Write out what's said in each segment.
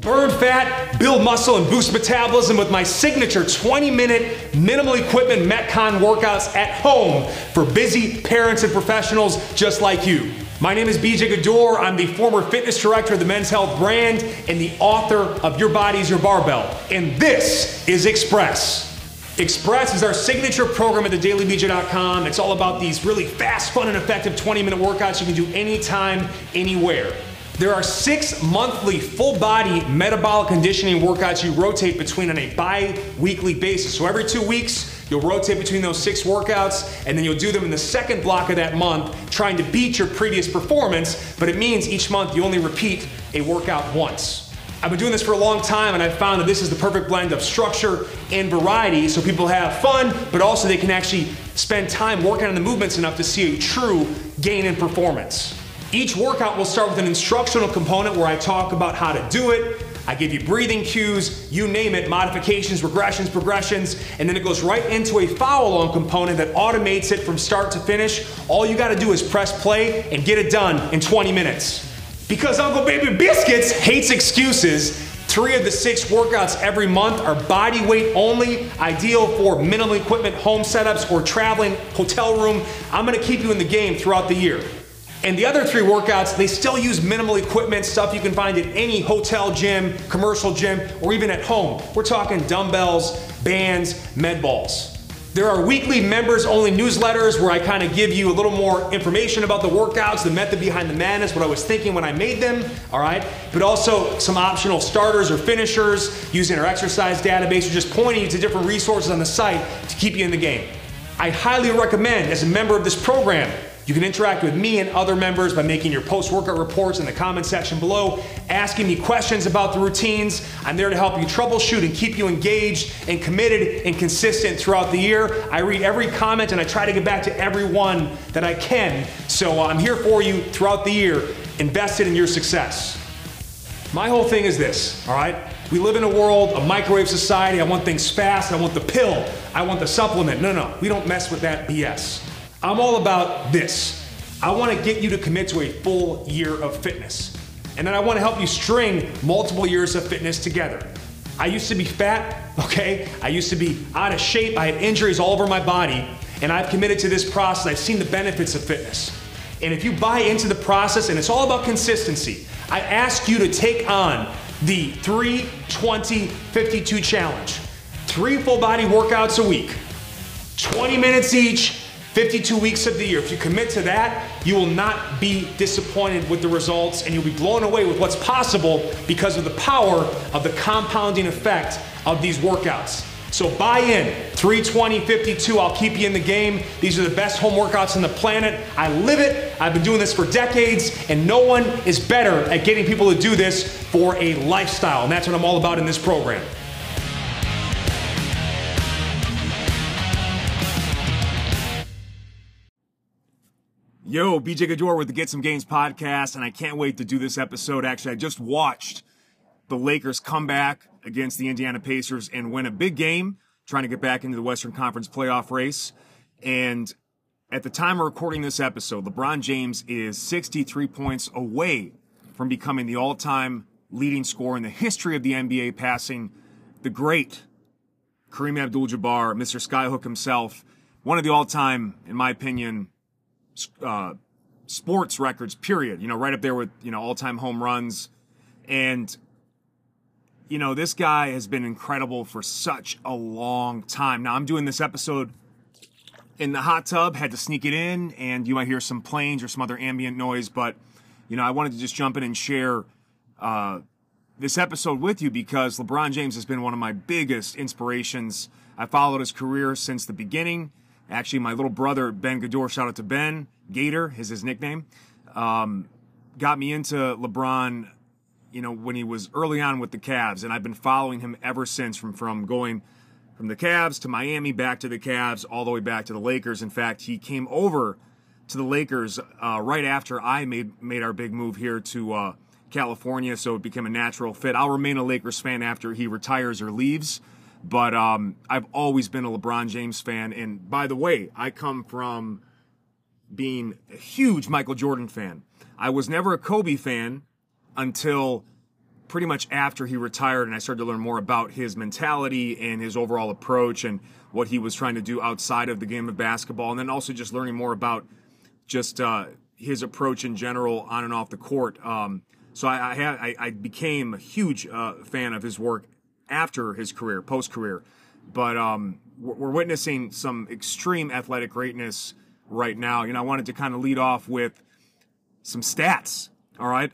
Burn fat, build muscle, and boost metabolism with my signature 20 minute minimal equipment Metcon workouts at home for busy parents and professionals just like you. My name is BJ Gaddour. I'm the former fitness director of the Men's Health brand and the author of Your Body's Your Barbell. And this is Express. Express is our signature program at thedailybj.com. It's all about these really fast, fun, and effective 20 minute workouts you can do anytime, anywhere. There are six monthly full body metabolic conditioning workouts you rotate between on a bi weekly basis. So every two weeks, You'll rotate between those six workouts and then you'll do them in the second block of that month, trying to beat your previous performance. But it means each month you only repeat a workout once. I've been doing this for a long time and I've found that this is the perfect blend of structure and variety so people have fun, but also they can actually spend time working on the movements enough to see a true gain in performance. Each workout will start with an instructional component where I talk about how to do it, I give you breathing cues, you name it, modifications, regressions, progressions, and then it goes right into a follow on component that automates it from start to finish. All you gotta do is press play and get it done in 20 minutes. Because Uncle Baby Biscuits hates excuses, three of the six workouts every month are body weight only, ideal for minimal equipment home setups or traveling hotel room. I'm gonna keep you in the game throughout the year. And the other three workouts, they still use minimal equipment, stuff you can find at any hotel gym, commercial gym, or even at home. We're talking dumbbells, bands, med balls. There are weekly members only newsletters where I kind of give you a little more information about the workouts, the method behind the madness, what I was thinking when I made them, all right? But also some optional starters or finishers using our exercise database or just pointing you to different resources on the site to keep you in the game. I highly recommend as a member of this program you can interact with me and other members by making your post workout reports in the comment section below, asking me questions about the routines. I'm there to help you troubleshoot and keep you engaged and committed and consistent throughout the year. I read every comment and I try to get back to everyone that I can. So uh, I'm here for you throughout the year, invested in your success. My whole thing is this, all right? We live in a world, a microwave society. I want things fast. I want the pill. I want the supplement. No, no, we don't mess with that BS. I'm all about this. I want to get you to commit to a full year of fitness. And then I want to help you string multiple years of fitness together. I used to be fat, okay? I used to be out of shape. I had injuries all over my body. And I've committed to this process. I've seen the benefits of fitness. And if you buy into the process, and it's all about consistency, I ask you to take on the 320 52 challenge. Three full body workouts a week, 20 minutes each, 52 weeks of the year. If you commit to that, you will not be disappointed with the results and you'll be blown away with what's possible because of the power of the compounding effect of these workouts. So buy in 320, 52. I'll keep you in the game. These are the best home workouts on the planet. I live it. I've been doing this for decades, and no one is better at getting people to do this for a lifestyle. And that's what I'm all about in this program. Yo, BJ Gaddour with the Get Some Games podcast, and I can't wait to do this episode. Actually, I just watched the Lakers come back against the Indiana Pacers and win a big game, trying to get back into the Western Conference playoff race. And at the time of recording this episode, LeBron James is 63 points away from becoming the all time leading scorer in the history of the NBA, passing the great Kareem Abdul Jabbar, Mr. Skyhook himself, one of the all time, in my opinion, uh, sports records, period. You know, right up there with, you know, all time home runs. And, you know, this guy has been incredible for such a long time. Now, I'm doing this episode in the hot tub, had to sneak it in, and you might hear some planes or some other ambient noise, but, you know, I wanted to just jump in and share uh, this episode with you because LeBron James has been one of my biggest inspirations. I followed his career since the beginning. Actually, my little brother, Ben Gaddour, shout out to Ben, Gator is his nickname, um, got me into LeBron, you know, when he was early on with the Cavs. And I've been following him ever since from, from going from the Cavs to Miami, back to the Cavs, all the way back to the Lakers. In fact, he came over to the Lakers uh, right after I made, made our big move here to uh, California, so it became a natural fit. I'll remain a Lakers fan after he retires or leaves. But um, I've always been a LeBron James fan. And by the way, I come from being a huge Michael Jordan fan. I was never a Kobe fan until pretty much after he retired, and I started to learn more about his mentality and his overall approach and what he was trying to do outside of the game of basketball, and then also just learning more about just uh, his approach in general on and off the court. Um, so I, I, I, became a huge uh, fan of his work after his career, post career. But um, we're witnessing some extreme athletic greatness right now. You know, I wanted to kind of lead off with some stats. All right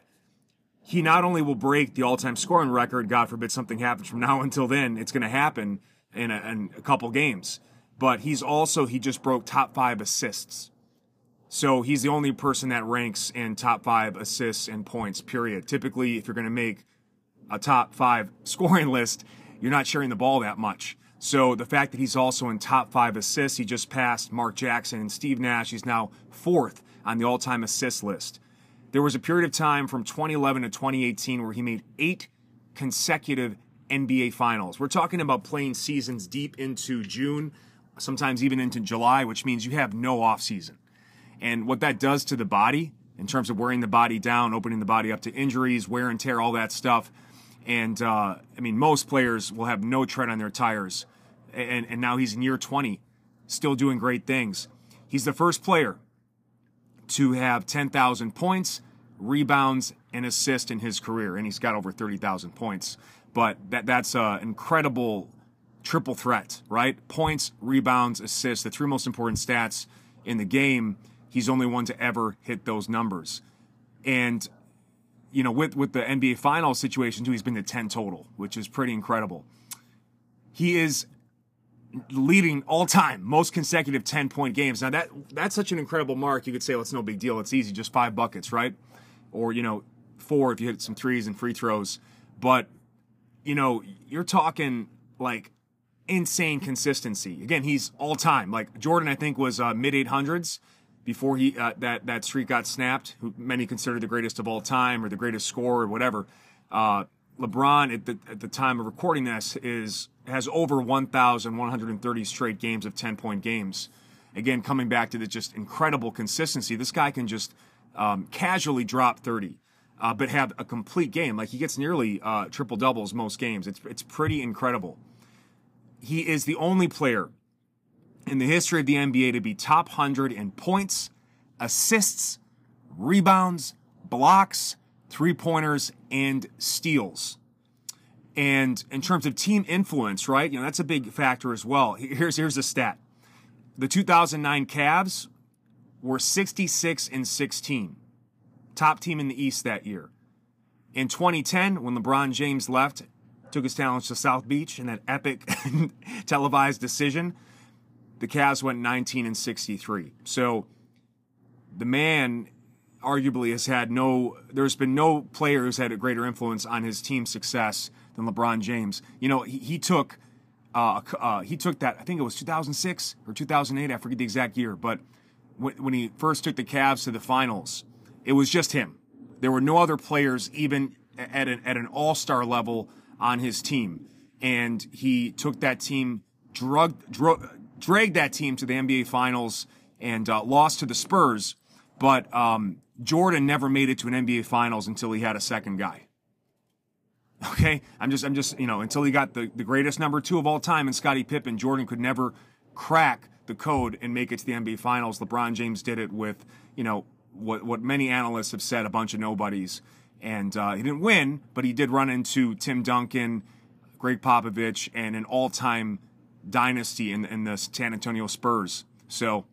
he not only will break the all-time scoring record, God forbid something happens from now until then, it's going to happen in a, in a couple games. But he's also, he just broke top five assists. So he's the only person that ranks in top five assists and points, period. Typically, if you're going to make a top five scoring list, you're not sharing the ball that much. So the fact that he's also in top five assists, he just passed Mark Jackson and Steve Nash. He's now fourth on the all-time assist list. There was a period of time from 2011 to 2018 where he made eight consecutive NBA finals. We're talking about playing seasons deep into June, sometimes even into July, which means you have no off season. And what that does to the body in terms of wearing the body down, opening the body up to injuries, wear and tear, all that stuff. And uh, I mean, most players will have no tread on their tires. And, and now he's in year 20, still doing great things. He's the first player to have 10,000 points, rebounds, and assists in his career, and he's got over 30,000 points. But that that's an incredible triple threat, right? Points, rebounds, assists, the three most important stats in the game. He's only one to ever hit those numbers. And you know, with with the NBA Finals situation too, he's been to 10 total, which is pretty incredible. He is leading all time most consecutive 10 point games. Now that that's such an incredible mark. You could say, well, it's no big deal. It's easy, just five buckets, right? Or you know, four if you hit some threes and free throws. But you know, you're talking like insane consistency. Again, he's all time. Like Jordan, I think was uh, mid 800s before he uh, that that streak got snapped. Who many consider the greatest of all time or the greatest scorer or whatever. Uh, LeBron at the at the time of recording this is has over 1,130 straight games of 10 point games. Again, coming back to the just incredible consistency, this guy can just um, casually drop 30, uh, but have a complete game. Like he gets nearly uh, triple doubles most games. It's it's pretty incredible. He is the only player in the history of the NBA to be top 100 in points, assists, rebounds, blocks, three pointers, and steals. And in terms of team influence, right? You know, that's a big factor as well. Here's here's a stat. The 2009 Cavs were 66 and 16. Top team in the East that year. In 2010, when LeBron James left, took his talents to South Beach in that epic televised decision, the Cavs went 19 and 63. So the man arguably has had no there's been no player who's had a greater influence on his team's success than LeBron James. You know, he, he took uh, uh, he took that I think it was 2006 or 2008. I forget the exact year, but when, when he first took the Cavs to the finals, it was just him. There were no other players even at an, at an all star level on his team, and he took that team, drug, drug dragged that team to the NBA Finals and uh, lost to the Spurs. But um, Jordan never made it to an NBA Finals until he had a second guy. Okay, I'm just, I'm just, you know, until he got the, the greatest number two of all time in Scottie Pippen, Jordan could never crack the code and make it to the NBA Finals. LeBron James did it with, you know, what what many analysts have said, a bunch of nobodies, and uh, he didn't win, but he did run into Tim Duncan, Gregg Popovich, and an all-time dynasty in, in the San Antonio Spurs. So,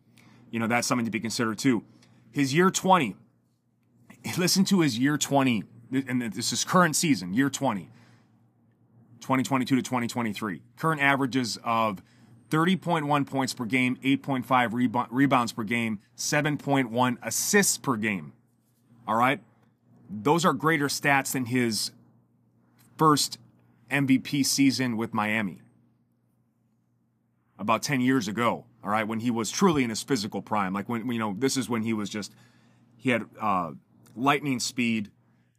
you know, that's something to be considered too. His year 20. Listen to his year 20 and this is current season, year 20, 2022 to 2023. Current averages of 30.1 points per game, 8.5 rebounds per game, 7.1 assists per game. All right? Those are greater stats than his first MVP season with Miami about 10 years ago, all right, when he was truly in his physical prime. Like when, you know, this is when he was just, he had uh, lightning speed,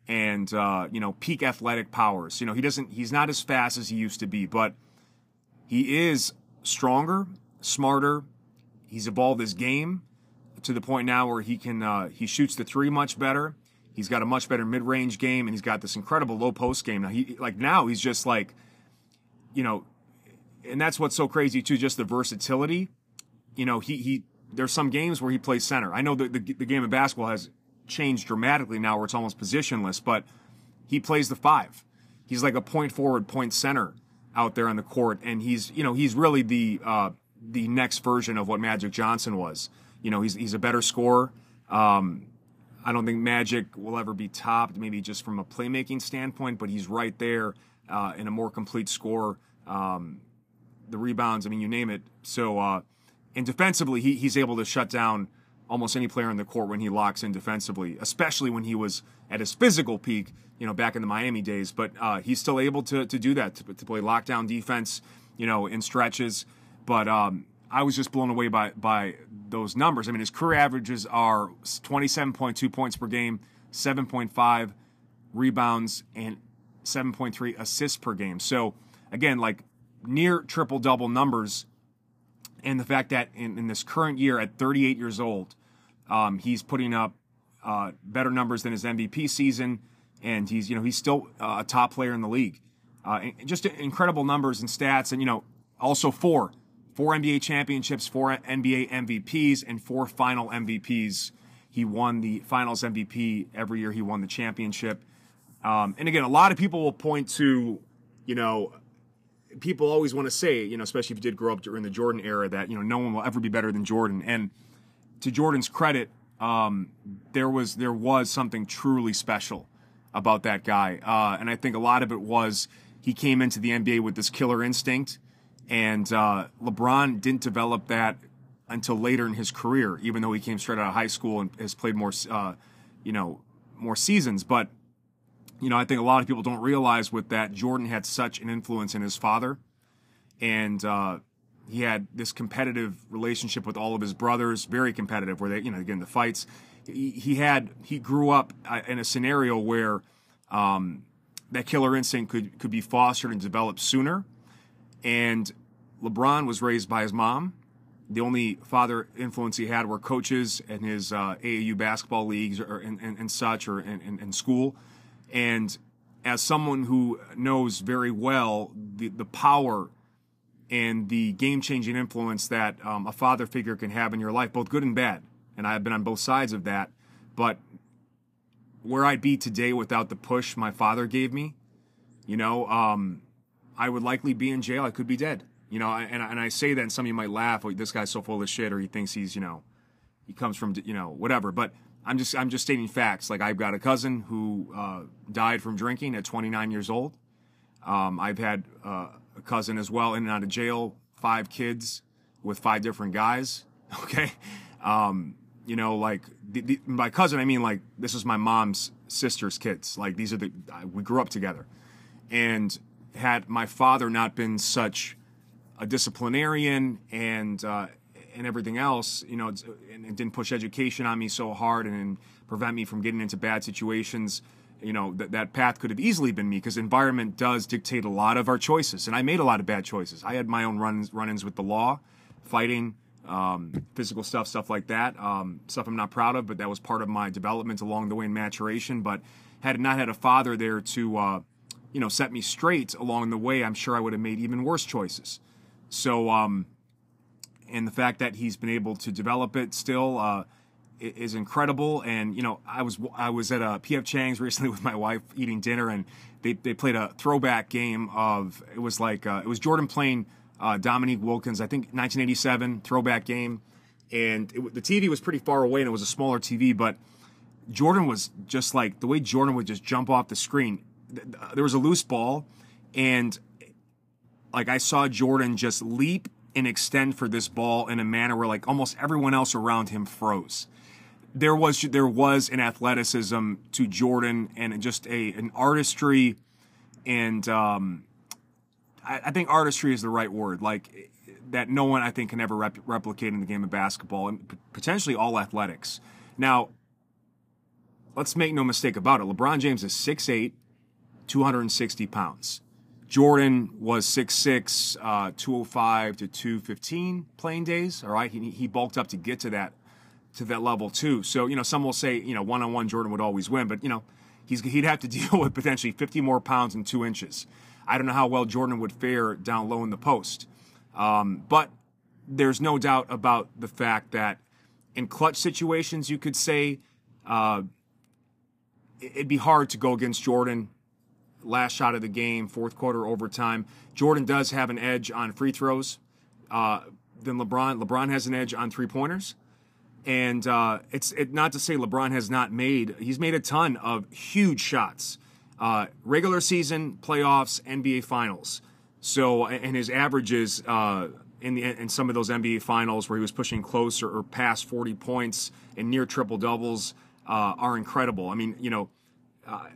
and uh, you know peak athletic powers. You know he doesn't he's not as fast as he used to be, but he is stronger, smarter. He's evolved his game to the point now where he can uh, he shoots the three much better. He's got a much better mid-range game, and he's got this incredible low post game. Now he like now he's just like, you know, and that's what's so crazy too, just the versatility. You know, he he there's some games where he plays center. I know that the, the game of basketball has changed dramatically now, where it's almost positionless, but he plays the five. He's like a point forward, point center out there on the court, and he's you know he's really the uh, the next version of what Magic Johnson was. You know, he's he's a better scorer. Um, I don't think Magic will ever be topped, maybe just from a playmaking standpoint, but he's right there uh, in a more complete score. Um, the rebounds, I mean, you name it. So, uh, and defensively, he, he's able to shut down almost any player in the court when he locks in defensively, especially when he was at his physical peak, you know, back in the Miami days. But uh, he's still able to, to do that, to, to play lockdown defense, you know, in stretches. But um, I was just blown away by by those numbers. I mean, his career averages are 27.2 points per game, 7.5 rebounds, and 7.3 assists per game. So again, like near triple double numbers. And the fact that in, in, this current year, at 38 years old, um, he's putting up uh, better numbers than his MVP season, and he's you know he's still uh, a top player in the league. Uh, just incredible numbers and stats, and you know also four four NBA championships, four NBA MVPs, and four final MVPs. He won the finals MVP every year. He won the championship. Um, and again, a lot of people will point to, you know, people always want to say, you know, especially if you did grow up during the Jordan era, that you know no one will ever be better than Jordan. And to Jordan's credit, um, there was there was something truly special about that guy, uh, and I think a lot of it was he came into the NBA with this killer instinct and uh, LeBron didn't develop that until later in his career, even though he came straight out of high school and has played more, uh, you know, more seasons. But you know, I think a lot of people don't realize with that Jordan had such an influence in his father, and uh, he had this competitive relationship with all of his brothers, very competitive, where they, you know, again the fights. He, he had he grew up uh, in a scenario where um, that killer instinct could could be fostered and developed sooner and LeBron was raised by his mom. The only father influence he had were coaches and his uh, AAU basketball leagues or and, and, and such, or in, in, in, school. And as someone who knows very well the, the power and the game changing influence that um, a father figure can have in your life, both good and bad, and I've been on both sides of that. But where I'd be today without the push my father gave me, you know, um, I would likely be in jail. I could be dead. You know, and, and I say that, and some of you might laugh, like, this guy's so full of shit, or he thinks he's, you know, he comes from, you know, whatever. But I'm just, I'm just stating facts. Like, I've got a cousin who uh, died from drinking at 29 years old. Um, I've had uh, a cousin as well in and out of jail, five kids with five different guys. Okay. Um, you know, like the, the, by cousin, I mean like this is my mom's sister's kids. Like these are the we grew up together, and had my father not been such a disciplinarian and uh, and everything else, you know, and it didn't push education on me so hard and, prevent me from getting into bad situations, you know, that that path could have easily been me because environment does dictate a lot of our choices, and I made a lot of bad choices. I had my own run-ins with the law, fighting. Um, physical stuff, stuff like that, um, stuff I'm not proud of, but that was part of my development along the way in maturation. But had not had a father there to uh, you know, set me straight along the way, I'm sure I would have made even worse choices. So, um, and the fact that he's been able to develop it still uh, is incredible. And you know, I was I was at a PF Chang's recently with my wife eating dinner, and they, they played a throwback game of it was like uh, it was Jordan playing uh, Dominique Wilkins, I think 1987 throwback game, and it, the TV was pretty far away and it was a smaller TV, but Jordan was just like the way Jordan would just jump off the screen there was a loose ball, and like I saw Jordan just leap and extend for this ball in a manner where like almost everyone else around him froze. There was there was an athleticism to Jordan and just a an artistry, and um, I, I think artistry is the right word. Like that, no one I think can ever rep- replicate in the game of basketball and potentially all athletics. Now, let's make no mistake about it. LeBron James is 6'8", 260 pounds. Jordan was 6'6, uh, 205 to 215 playing days. All right. He, he bulked up to get to that to that level too. So you know, some will say you know one on one Jordan would always win, but you know he's he'd have to deal with potentially 50 more pounds and two inches. I don't know how well Jordan would fare down low in the post, um, but there's no doubt about the fact that in clutch situations, you could say uh, it'd be hard to go against Jordan. Last shot of the game, fourth quarter overtime. Jordan does have an edge on free throws uh, than LeBron. LeBron has an edge on three pointers. And uh, it's it, not to say LeBron has not made, he's made a ton of huge shots. Uh, regular season, playoffs, NBA finals. So, and his averages uh, in, the, in some of those NBA finals where he was pushing closer or past 40 points and near triple doubles uh, are incredible. I mean, you know, uh,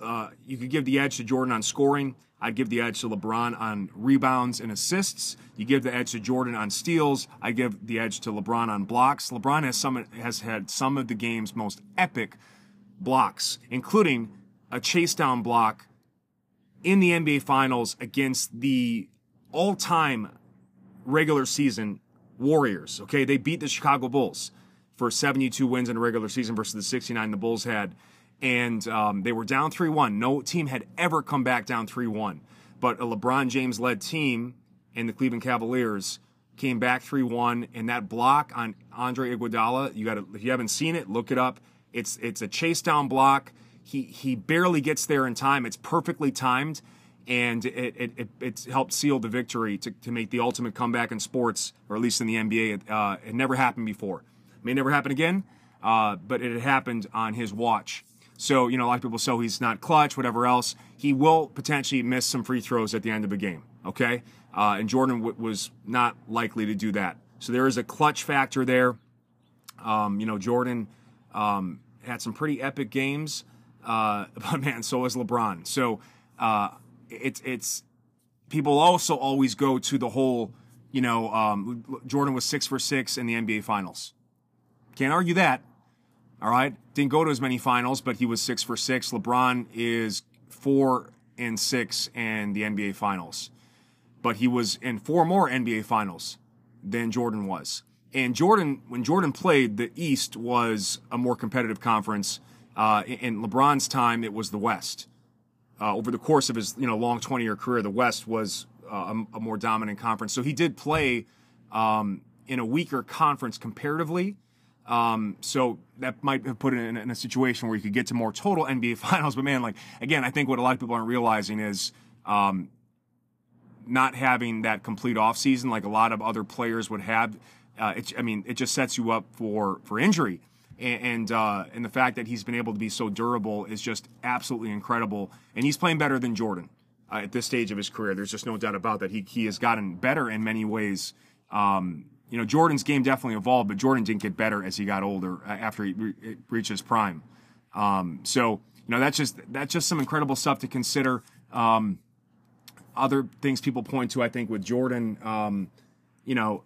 uh, you could give the edge to Jordan on scoring. I'd give the edge to LeBron on rebounds and assists. You give the edge to Jordan on steals. I give the edge to LeBron on blocks. LeBron has some has had some of the game's most epic blocks, including a chase down block in the NBA Finals against the all-time regular season Warriors. Okay, they beat the Chicago Bulls for 72 wins in a regular season versus the 69 the Bulls had and um, they were down 3 1. No team had ever come back down 3 1. But a LeBron James led team and the Cleveland Cavaliers came back 3 1. And that block on Andre Iguodala, you got if you haven't seen it, look it up. It's, it's a chase down block. He, he barely gets there in time. It's perfectly timed. And it, it, it, it helped seal the victory to, to make the ultimate comeback in sports, or at least in the NBA. It, uh, it never happened before. It may never happen again, uh, but it had happened on his watch. So, you know, a lot of people say he's not clutch, whatever else. He will potentially miss some free throws at the end of a game, okay? Uh, and Jordan w- was not likely to do that. So there is a clutch factor there. Um, you know, Jordan um, had some pretty epic games, uh, but man, so has LeBron. So uh, it's it's people also always go to the whole, you know, um, Jordan was six for six in the NBA Finals. Can't argue that. All right. Didn't go to as many finals, but he was six for six. LeBron is four and six in the NBA finals. But he was in four more NBA finals than Jordan was. And Jordan, when Jordan played, the East was a more competitive conference. Uh, in LeBron's time, it was the West. Uh, over the course of his you know long 20 year career, the West was uh, a, a, more dominant conference. So he did play um, in a weaker conference comparatively. Um, so that might have put it in, in, a situation where you could get to more total NBA finals. But man, like again, I think what a lot of people aren't realizing is um, not having that complete offseason like a lot of other players would have. Uh, it, I mean, it just sets you up for for injury. And and, uh, and the fact that he's been able to be so durable is just absolutely incredible. And he's playing better than Jordan uh, at this stage of his career. There's just no doubt about that. He he has gotten better in many ways. Um, you know, Jordan's game definitely evolved, but Jordan didn't get better as he got older uh, after he re- reached his prime. Um, so, you know, that's just that's just some incredible stuff to consider. Um, other things people point to, I think, with Jordan, um, you know,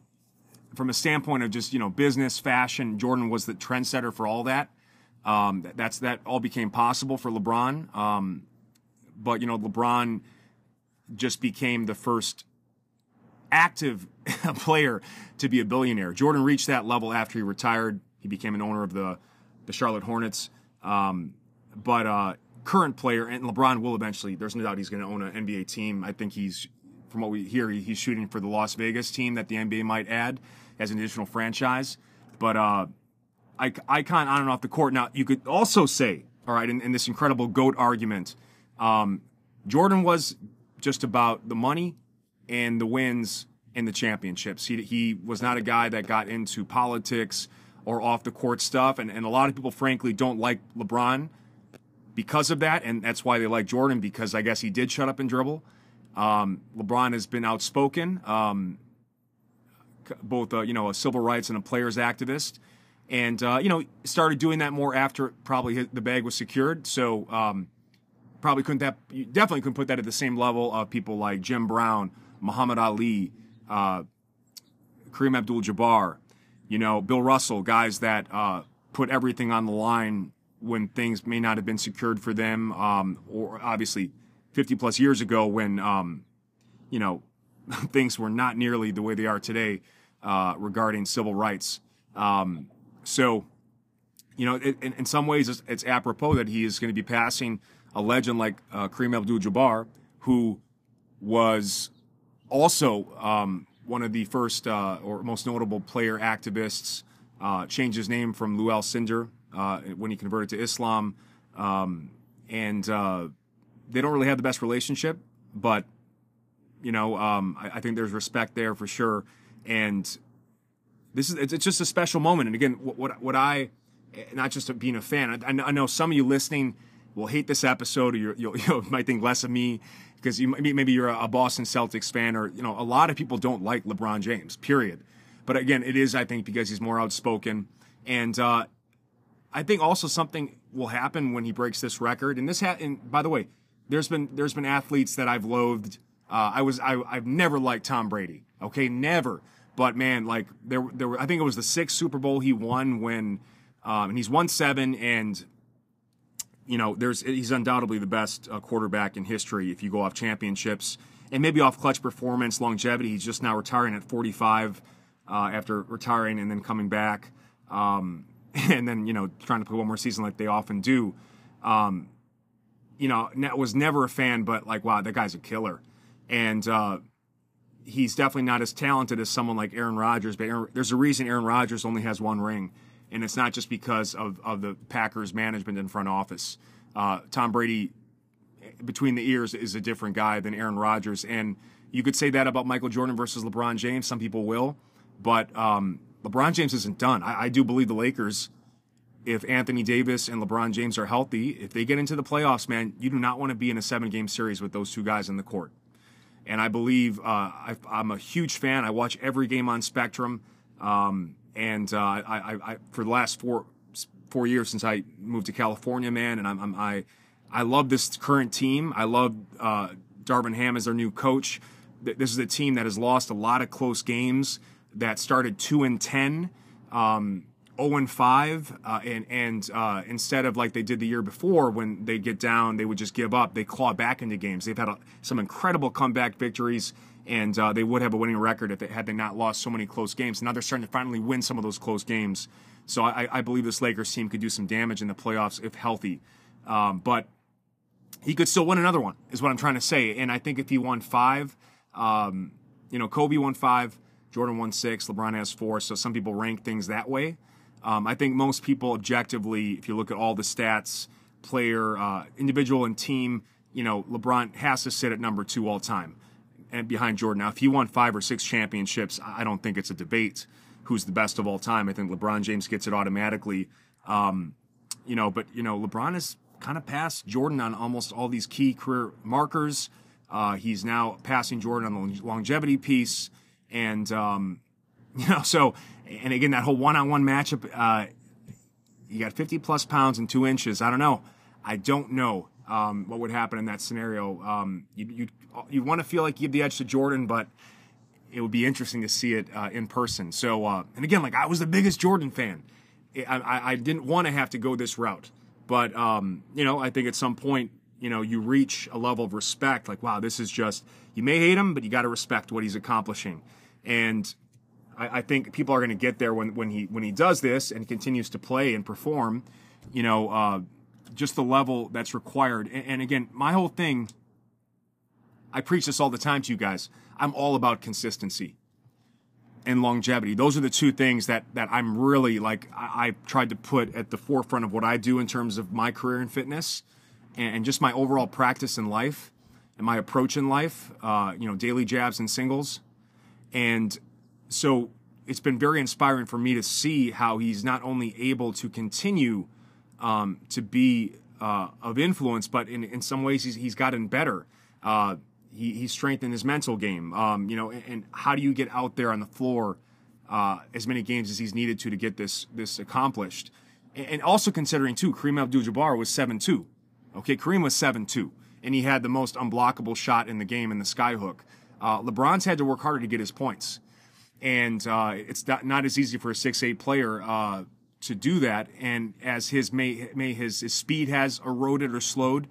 from a standpoint of just you know business, fashion, Jordan was the trendsetter for all that. Um, that's that all became possible for LeBron. Um, but you know, LeBron just became the first active player to be a billionaire. Jordan reached that level after he retired. He became an owner of the the Charlotte Hornets. Um, but uh, current player, and LeBron will eventually. There's no doubt he's going to own an NBA team. I think he's, from what we hear, he's shooting for the Las Vegas team that the NBA might add as an additional franchise. But uh, icon on and off the court. Now you could also say, all right, in, in this incredible goat argument, um, Jordan was just about the money and the wins in the championships. He, he was not a guy that got into politics or off the court stuff. And, and a lot of people, frankly, don't like LeBron because of that. And that's why they like Jordan because I guess he did shut up and dribble. Um, LeBron has been outspoken, um, both, uh, you know, a civil rights and a players activist. And, uh, you know, started doing that more after probably the bag was secured. So, um, probably couldn't that, definitely couldn't put that at the same level of people like Jim Brown, Muhammad Ali, uh, Kareem Abdul-Jabbar, you know, Bill Russell, guys that uh, put everything on the line when things may not have been secured for them, um, or obviously 50 plus years ago when, um, you know, things were not nearly the way they are today uh, regarding civil rights. Um, So, you know, it, in, in, some ways, it's, it's, apropos that he is going to be passing a legend like uh, Kareem Abdul-Jabbar, who was also um, one of the first uh, or most notable player activists. Uh, changed his name from Lew Alcindor uh, when he converted to Islam, um, and uh, they don't really have the best relationship, but you know, um, I, I, think there's respect there for sure. And this is it's, just a special moment. And again, what what, what I not just being a fan, I, I, know some of you listening will hate this episode, or you you might think less of me because you maybe you're a Boston Celtics fan, or you know, a lot of people don't like LeBron James. Period. But again, it is I think because he's more outspoken, and uh, I think also something will happen when he breaks this record. And this ha- and by the way, there's been there's been athletes that I've loathed uh, I was I, I've never liked Tom Brady. Okay, never. But man, like there there were I think it was the sixth Super Bowl he won when, um, and he's won seven and. You know, there's he's undoubtedly the best uh, quarterback in history if you go off championships and maybe off clutch performance, longevity. He's just now retiring at 45 uh, after retiring and then coming back, um, and then you know trying to play one more season like they often do. Um, you know, was never a fan, but like, wow, that guy's a killer and uh, he's definitely not as talented as someone like Aaron Rodgers. But Aaron, there's a reason Aaron Rodgers only has one ring, and it's not just because of, of the Packers management and front office. Uh, Tom Brady, between the ears, is a different guy than Aaron Rodgers, and you could say that about Michael Jordan versus LeBron James. Some people will, but um, LeBron James isn't done. I, I do believe the Lakers if Anthony Davis and LeBron James are healthy, if they get into the playoffs, man, you do not want to be in a seven game series with those two guys in the court and I believe uh, I, am a huge fan. I watch every game on Spectrum, um, and uh, I, I, for the last four four years since I moved to California, man, and I'm, I'm i I love this current team. I love uh, Darvin Ham as their new coach. This is a team that has lost a lot of close games. That started two and ten. Um, 0 and 5, uh, and and uh, instead of like they did the year before when they get down, they would just give up. They claw back into games. They've had a, some incredible comeback victories, and uh, they would have a winning record if they had they not lost so many close games. Now they're starting to finally win some of those close games. So I, I believe this Lakers team could do some damage in the playoffs if healthy. Um, but he could still win another one, is what I'm trying to say. And I think if he won five, um, you know, Kobe won five, Jordan won six, LeBron has four. So some people rank things that way. Um, I think most people objectively, if you look at all the stats, player, uh, individual, and team, you know, LeBron has to sit at number two all time and behind Jordan. Now, if he won five or six championships, I don't think it's a debate who's the best of all time. I think LeBron James gets it automatically. Um, you know, but, you know, LeBron has kind of passed Jordan on almost all these key career markers. Uh, he's now passing Jordan on the longevity piece. And, um, you know, so and again, that whole one-on-one matchup, uh, you got 50 plus pounds and two inches. I don't know. I don't know um, what would happen in that scenario. Um, you you want to feel like you have the edge to Jordan, but it would be interesting to see it uh, in person. So, uh, and again, like I was the biggest Jordan fan. I, I, I didn't want to have to go this route, but um, you know, I think at some point, you know, you reach a level of respect. Like, wow, this is just. You may hate him, but you got to respect what he's accomplishing. And I, I think people are going to get there when, when he when he does this and continues to play and perform. You know, uh, just the level that's required. And, and again, my whole thing. I preach this all the time to you guys. I'm all about consistency and longevity. Those are the two things that that I'm really like I, tried to put at the forefront of what I do in terms of my career in fitness and, and just my overall practice in life and my approach in life. Uh, you know, daily jabs and singles, and so it's been very inspiring for me to see how he's not only able to continue um, to be uh, of influence, but in, in some ways he's, he's gotten better. Uh, he, he's strengthened his mental game. Um, you know, and, and, how do you get out there on the floor uh, as many games as he's needed to to get this this accomplished? And, and also considering too, Kareem Abdul-Jabbar was seven two. Okay, Kareem was seven two, and he had the most unblockable shot in the game in the skyhook. Uh, LeBron's had to work harder to get his points and uh, it's not, not as easy for a six eight player uh, to do that. And as his may, may his, his speed has eroded or slowed,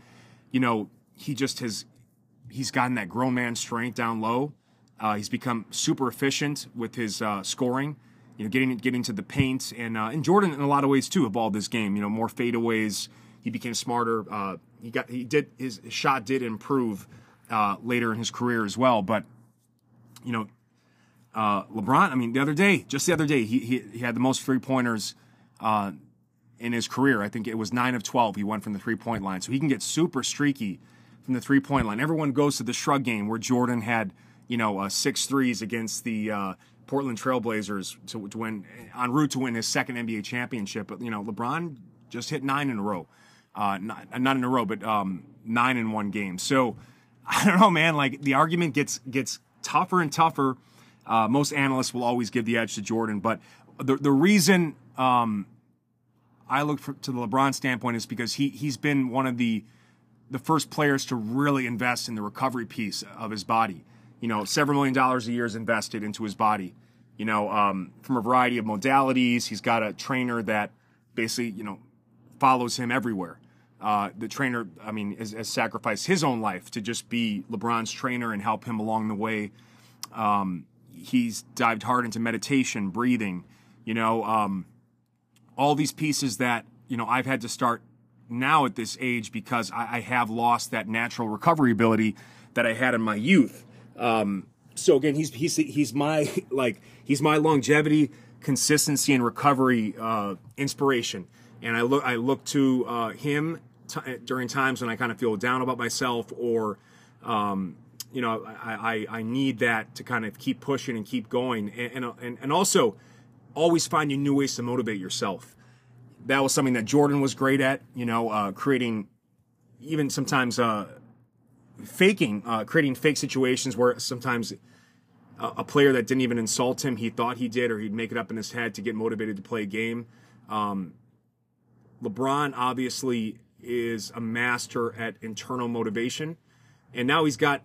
you know, he just has he's gotten that grown man strength down low. Uh, he's become super efficient with his uh, scoring, you know, getting getting to the paint, and uh, and Jordan in a lot of ways too evolved this game. You know, more fadeaways. He became smarter. Uh, he got he did his shot did improve uh, later in his career as well. But you know, uh, LeBron. I mean, the other day, just the other day, he he, he had the most three pointers in his career. I think it was nine of twelve. He went from the three point line, so he can get super streaky from the three point line. Everyone goes to the shrug game where Jordan had you know uh, six threes against the uh, Portland Trailblazers to, to win en route to win his second NBA championship. But you know, LeBron just hit nine in a row, uh, not, not in a row, but um, nine in one game. So I don't know, man. Like the argument gets gets tougher and tougher. Uh, most analysts will always give the edge to Jordan, but the the reason um, I look for, to the LeBron standpoint is because he he's been one of the the first players to really invest in the recovery piece of his body. You know, several million dollars a year is invested into his body. You know, um, from a variety of modalities. He's got a trainer that basically, you know, follows him everywhere. Uh, the trainer, I mean, has, has, sacrificed his own life to just be LeBron's trainer and help him along the way. Um, he's dived hard into meditation, breathing, you know, um, all these pieces that, you know, I've had to start now at this age because I, I have lost that natural recovery ability that I had in my youth. Um, so again, he's he's he's my like he's my longevity, consistency, and recovery uh, inspiration. And I look I look to uh, him t- during times when I kind of feel down about myself or. Um, you know, I, I, I, need that to kind of keep pushing and keep going. And, and, and also always finding new ways to motivate yourself. That was something that Jordan was great at, you know, uh, creating even sometimes uh, faking, uh, creating fake situations where sometimes a, a, player that didn't even insult him, he thought he did, or he'd make it up in his head to get motivated to play a game. Um, LeBron obviously is a master at internal motivation, and now he's got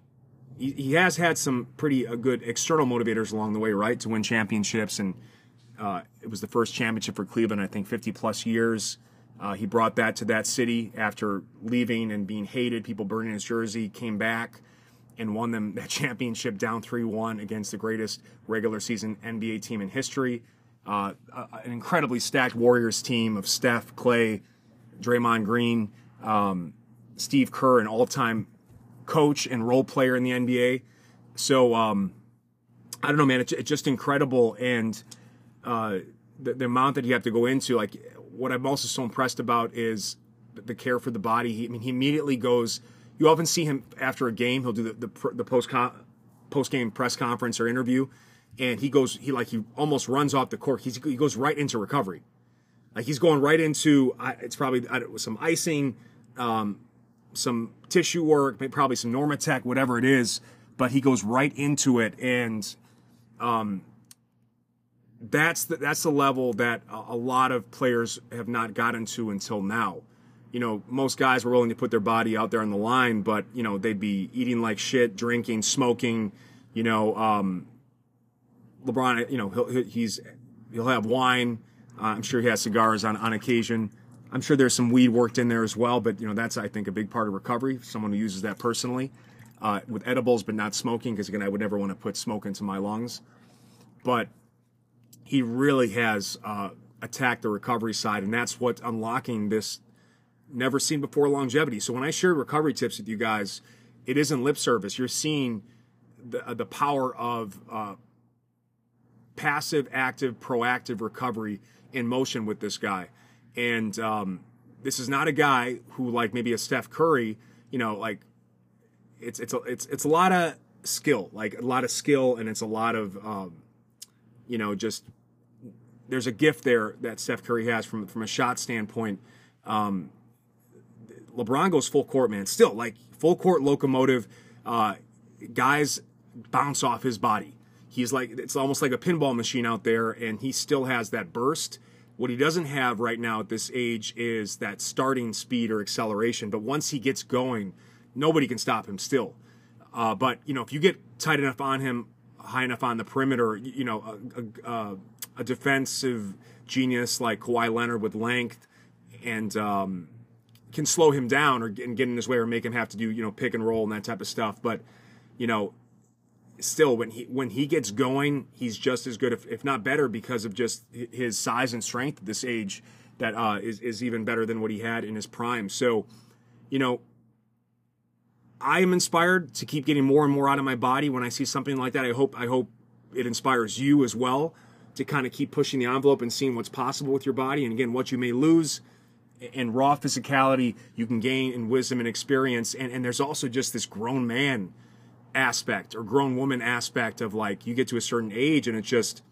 he, he has had some pretty uh, good external motivators along the way, right, to win championships, and uh, it was the first championship for Cleveland, I think, 50 plus years. Uh, he brought that to that city after leaving and being hated, people burning his jersey, came back and won them that championship down 3 1 against the greatest regular season NBA team in history. Uh, an incredibly stacked Warriors team of Steph, Clay, Draymond Green, um, Steve Kerr, an all time coach and role player in the NBA. So, um, I don't know, man, it's, it's just incredible. And uh, the, the amount that you have to go into, like, what I'm also so impressed about is the care for the body. He, I mean, he immediately goes. You often see him after a game. He'll do the the, the post post game press conference or interview, and he goes. He like he almost runs off the court. He's, he goes right into recovery. Like he's going right into. It's probably some icing, um, some tissue work, probably some Normatec, whatever it is. But he goes right into it, and um, that's the, that's the level that a lot of players have not gotten to until now. You know, most guys were willing to put their body out there on the line, but you know they'd be eating like shit, drinking, smoking. You know, um, LeBron. You know, he'll, he's he'll have wine. Uh, I'm sure he has cigars on on occasion. I'm sure there's some weed worked in there as well, but you know that's I think a big part of recovery. Someone who uses that personally uh, with edibles, but not smoking, because again, I would never want to put smoke into my lungs. But he really has uh, attacked the recovery side, and that's what's unlocking this never seen before longevity. So when I share recovery tips with you guys, it isn't lip service. You're seeing the uh, the power of uh, passive, active, proactive recovery in motion with this guy, and um, this is not a guy who like maybe a Steph Curry. You know, like it's it's a, it's it's a lot of skill, like a lot of skill, and it's a lot of um, you know just there's a gift there that Steph Curry has from from a shot standpoint. Um, LeBron goes full court, man. Still, like full court locomotive. Uh, guys bounce off his body. He's like it's almost like a pinball machine out there, and he still has that burst. What he doesn't have right now at this age is that starting speed or acceleration. But once he gets going, nobody can stop him still. Uh, but you know, if you get tight enough on him, high enough on the perimeter, you know, defensive genius like Kawhi Leonard with length and um, can slow him down or get in his way or make him have to do you know pick and roll and that type of stuff. But you know, still when he when he gets going, he's just as good, if, if not better, because of just his size and strength at this age. That uh, is is even better than what he had in his prime. So, you know, I am inspired to keep getting more and more out of my body when I see something like that. I hope I hope it inspires you as well to kind of keep pushing the envelope and seeing what's possible with your body. And again, what you may lose in raw physicality, you can gain in wisdom and experience. And, and there's also just this grown man aspect or grown woman aspect of like you get to a certain age and it's just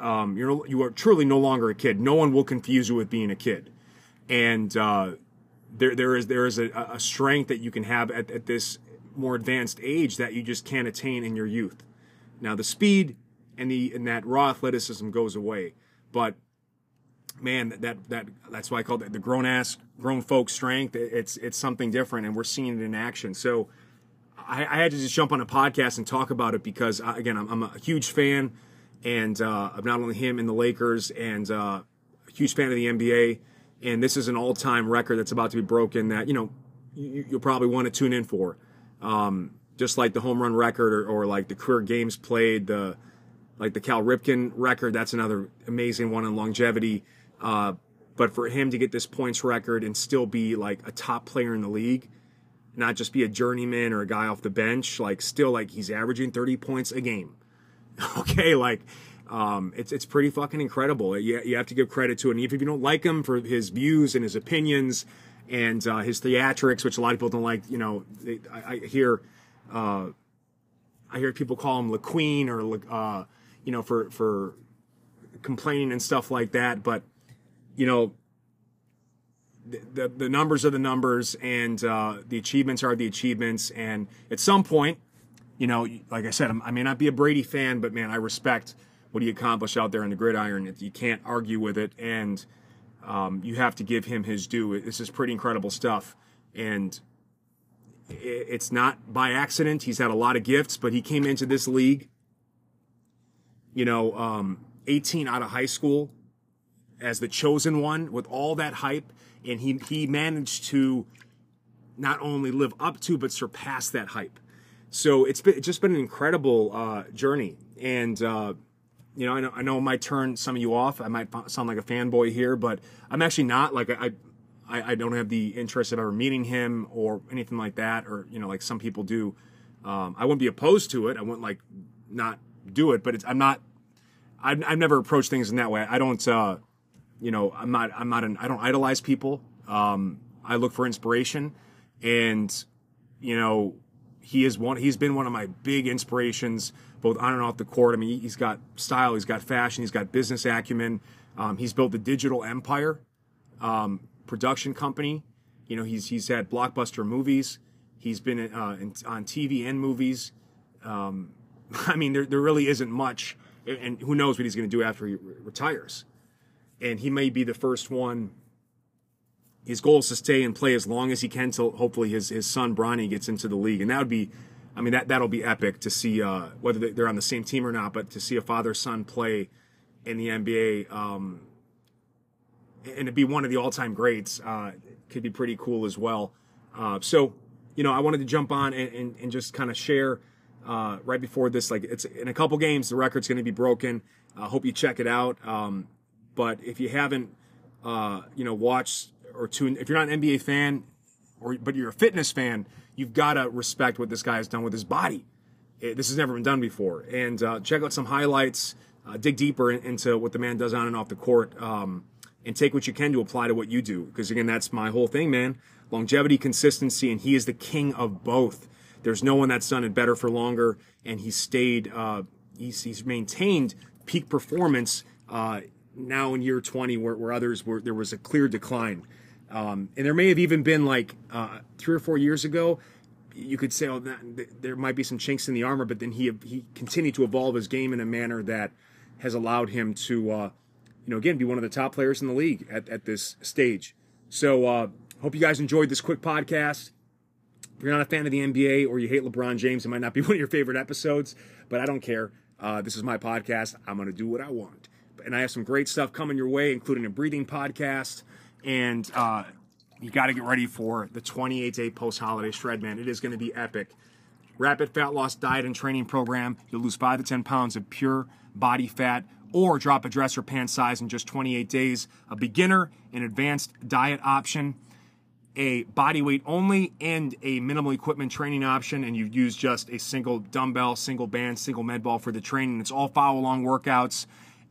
um, you're you are truly no longer a kid. No one will confuse you with being a kid, and uh, there there is there is a, a strength that you can have at, at this more advanced age that you just can't attain in your youth. Now the speed and the and that raw athleticism goes away, but man, that that that's why I call it the grown ass grown folk strength. It's it's something different, and we're seeing it in action. So I, I had to just jump on a podcast and talk about it because uh, again, I'm, I'm, a huge fan, and uh, of not only him and the Lakers, and uh, a huge fan of the NBA. And this is an all-time record that's about to be broken. That you know you, will probably want to tune in for, um, just like the home run record or, or like the career games played, the like the Cal Ripken record. That's another amazing one in longevity. Uh, but for him to get this points record and still be like a top player in the league, not just be a journeyman or a guy off the bench, like still like he's averaging 30 points a game. okay, like um, it's it's pretty fucking incredible. You, you have to give credit to it. And if you don't like him for his views and his opinions and uh, his theatrics, which a lot of people don't like, you know, they, I, I, hear uh, I hear people call him LaQueen or uh, you know for for complaining and stuff like that. But you know, the, the, numbers are the numbers and uh, the achievements are the achievements. And at some point, you know, like I said, i may not be a Brady fan, but man, I respect what he accomplished out there in the gridiron. You can't argue with it. And um, you have to give him his due. This is pretty incredible stuff. And it's not by accident. He's had a lot of gifts, but he came into this league, you know, um, 18 out of high school as the chosen one with all that hype and he he managed to not only live up to but surpass that hype. So it's been it's just been an incredible uh, journey, and uh, you know I know I know it might turn some of you off. I might sound like a fanboy here, but I'm actually not. Like I, I I don't have the interest of ever meeting him or anything like that, or you know like some people do. Um, I wouldn't be opposed to it. I wouldn't like not do it, but I'm not. I've, I've never approached things in that way. I don't. Uh, you know, I'm not, I'm not an, I don't idolize people. Um, I look for inspiration and, you know, he is one, he's been one of my big inspirations, both on and off the court. I mean, he's got style, he's got fashion, he's got business acumen. Um, he's built the digital empire, um, production company. You know, he's, he's had blockbuster movies. He's been uh, in, on TV and movies. Um, I mean, there, there really isn't much, and who knows what he's going to do after he re- retires and he may be the first one. His goal is to stay and play as long as he can till hopefully his, his son Bronny gets into the league, and that would be, I mean that that'll be epic to see uh, whether they're on the same team or not, but to see a father son play in the NBA um, and to be one of the all time greats uh, could be pretty cool as well. Uh, so you know I wanted to jump on and, and, and just kind of share. Uh, right before this, like it's in a couple games, the record's going to be broken. I hope you check it out. Um, but if you haven't, uh, you know, watched or tuned, if you're not an NBA fan, or but you're a fitness fan, you've got to respect what this guy has done with his body. It, this has never been done before. And uh, check out some highlights, uh, dig deeper in, into what the man does on and off the court, um, and take what you can to apply to what you do. Because again, that's my whole thing, man. Longevity, consistency, and he is the king of both. There's no one that's done it better for longer, and he's stayed. Uh, he's, he's maintained peak performance uh, now in year 20 where, where others were there was a clear decline um, and there may have even been like uh, three or four years ago you could say oh that, there might be some chinks in the armor but then he he continued to evolve his game in a manner that has allowed him to uh, you know again be one of the top players in the league at, at this stage so uh, hope you guys enjoyed this quick podcast if you're not a fan of the NBA or you hate LeBron James, it might not be one of your favorite episodes, but I don't care. Uh, this is my podcast. I'm going to do what I want and I have some great stuff coming your way, including a breathing podcast. And uh, you got to get ready for the 28 day post holiday shred, man. It is going to be epic. rapid fat loss diet and training program. You'll lose 5 to 10 pounds of pure body fat or drop a dress or pant size in just 28 days. A beginner and advanced diet option, a body weight only, and a minimal equipment training option. And you use just a single dumbbell, single band, single med ball for the training. It's all follow along workouts.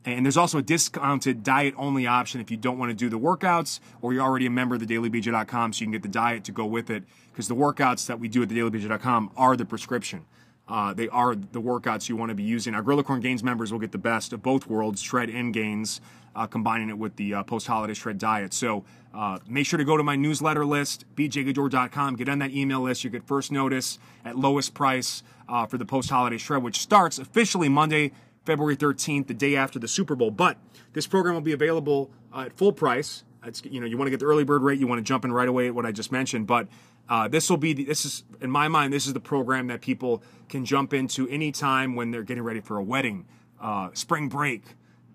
And there's also a discounted diet only option if you don't want to do the workouts or you're already a member of the dailybj.com so you can get the diet to go with it because the workouts that we do at the dailybj.com are the prescription. Uh, they are the workouts you want to be using. Our Gorilla Corn Gains members will get the best of both worlds, shred and gains, uh, combining it with the uh, post-holiday shred diet. So uh, make sure to go to my newsletter list, bjgaddour.com. Get on that email list. You get first notice at lowest price uh, for the post-holiday shred, which starts officially Monday, February 13th, the day after the Super Bowl. But this program will be available uh, at full price. It's, you know, you want to get the early bird rate. You want to jump in right away at what I just mentioned, but uh, this will be the, this is in my mind this is the program that people can jump into anytime when they're getting ready for a wedding, uh, spring break,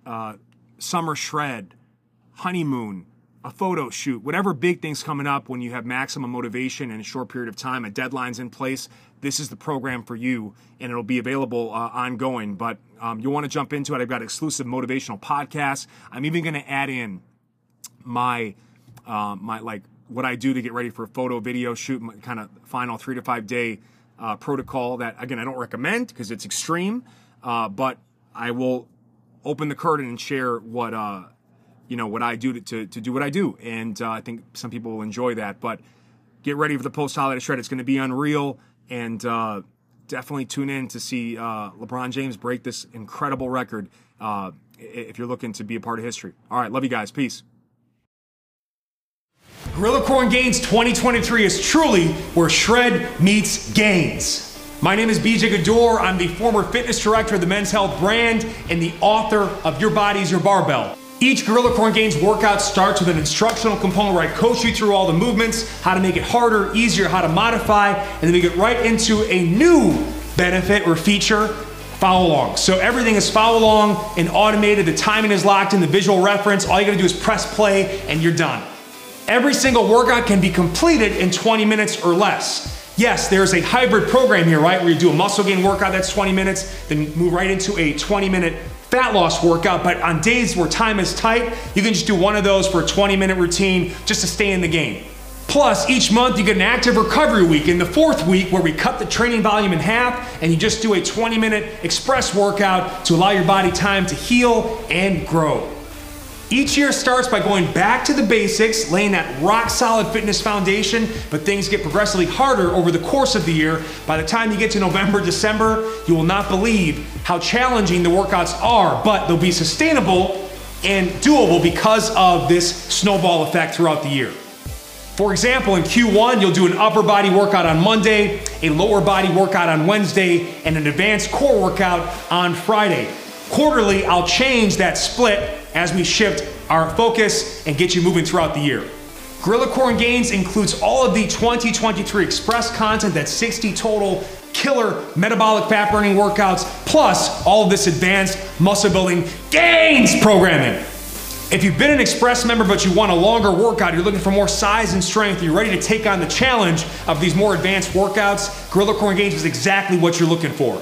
uh, summer shred, honeymoon, a photo shoot, whatever big things coming up when you have maximum motivation in a short period of time, a deadline's in place. This is the program for you, and it'll be available uh, ongoing. But um, you want to jump into it. I've got exclusive motivational podcasts. I'm even going to add in my uh, my like what I do to get ready for a photo video shoot, kind of final three to five day uh, protocol that, again, I don't recommend because it's extreme, uh, but I will open the curtain and share what, uh, you know, what I do to, to, to do what I do. And uh, I think some people will enjoy that. But get ready for the post holiday shred. It's going to be unreal. And uh, definitely tune in to see uh, LeBron James break this incredible record if you're looking to be a part of history. All right. Love you guys. Peace. Gorilla Corn Gains 2023 is truly where shred meets gains. My name is BJ Gaddour. I'm the former fitness director of the Men's Health brand and the author of Your Body's Your Barbell. Each Gorilla Corn Gains workout starts with an instructional component where I coach you through all the movements, how to make it harder, easier, how to modify, and then we get right into a new benefit or feature follow along. So everything is follow along and automated. The timing is locked in the visual reference. All you gotta do is press play and you're done. Every single workout can be completed in 20 minutes or less. Yes, there's a hybrid program here, right? Where you do a muscle gain workout that's 20 minutes, then move right into a 20 minute fat loss workout. But on days where time is tight, you can just do one of those for a 20 minute routine just to stay in the game. Plus, each month you get an active recovery week in the fourth week where we cut the training volume in half and you just do a 20 minute express workout to allow your body time to heal and grow. Each year starts by going back to the basics, laying that rock solid fitness foundation, but things get progressively harder over the course of the year. By the time you get to November, December, you will not believe how challenging the workouts are, but they'll be sustainable and doable because of this snowball effect throughout the year. For example, in Q1, you'll do an upper body workout on Monday, a lower body workout on Wednesday, and an advanced core workout on Friday. Quarterly, I'll change that split as we shift our focus and get you moving throughout the year. Gorilla Corn Gains includes all of the 2023 Express content, that's 60 total killer metabolic fat burning workouts, plus all of this advanced muscle building gains programming. If you've been an Express member but you want a longer workout, you're looking for more size and strength, you're ready to take on the challenge of these more advanced workouts, Gorilla Corn Gains is exactly what you're looking for.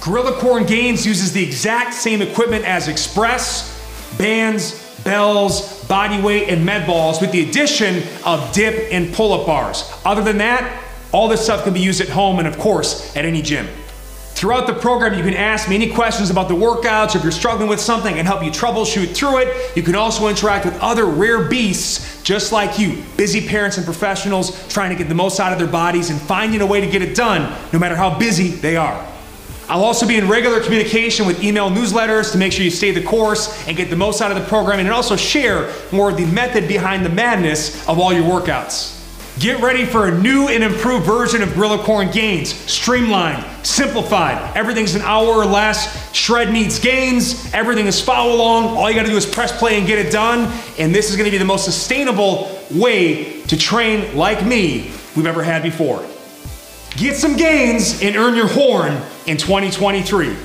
Gorilla Corn Gains uses the exact same equipment as Express, bands, bells, body weight, and med balls with the addition of dip and pull-up bars. Other than that, all this stuff can be used at home and of course at any gym. Throughout the program, you can ask me any questions about the workouts, or if you're struggling with something, and help you troubleshoot through it. You can also interact with other rare beasts just like you, busy parents and professionals trying to get the most out of their bodies and finding a way to get it done, no matter how busy they are. I'll also be in regular communication with email newsletters to make sure you stay the course and get the most out of the program and also share more of the method behind the madness of all your workouts. Get ready for a new and improved version of Gorilla Corn Gains. Streamlined, simplified, everything's an hour or less. Shred needs gains, everything is follow along. All you gotta do is press play and get it done. And this is gonna be the most sustainable way to train like me we've ever had before. Get some gains and earn your horn in 2023.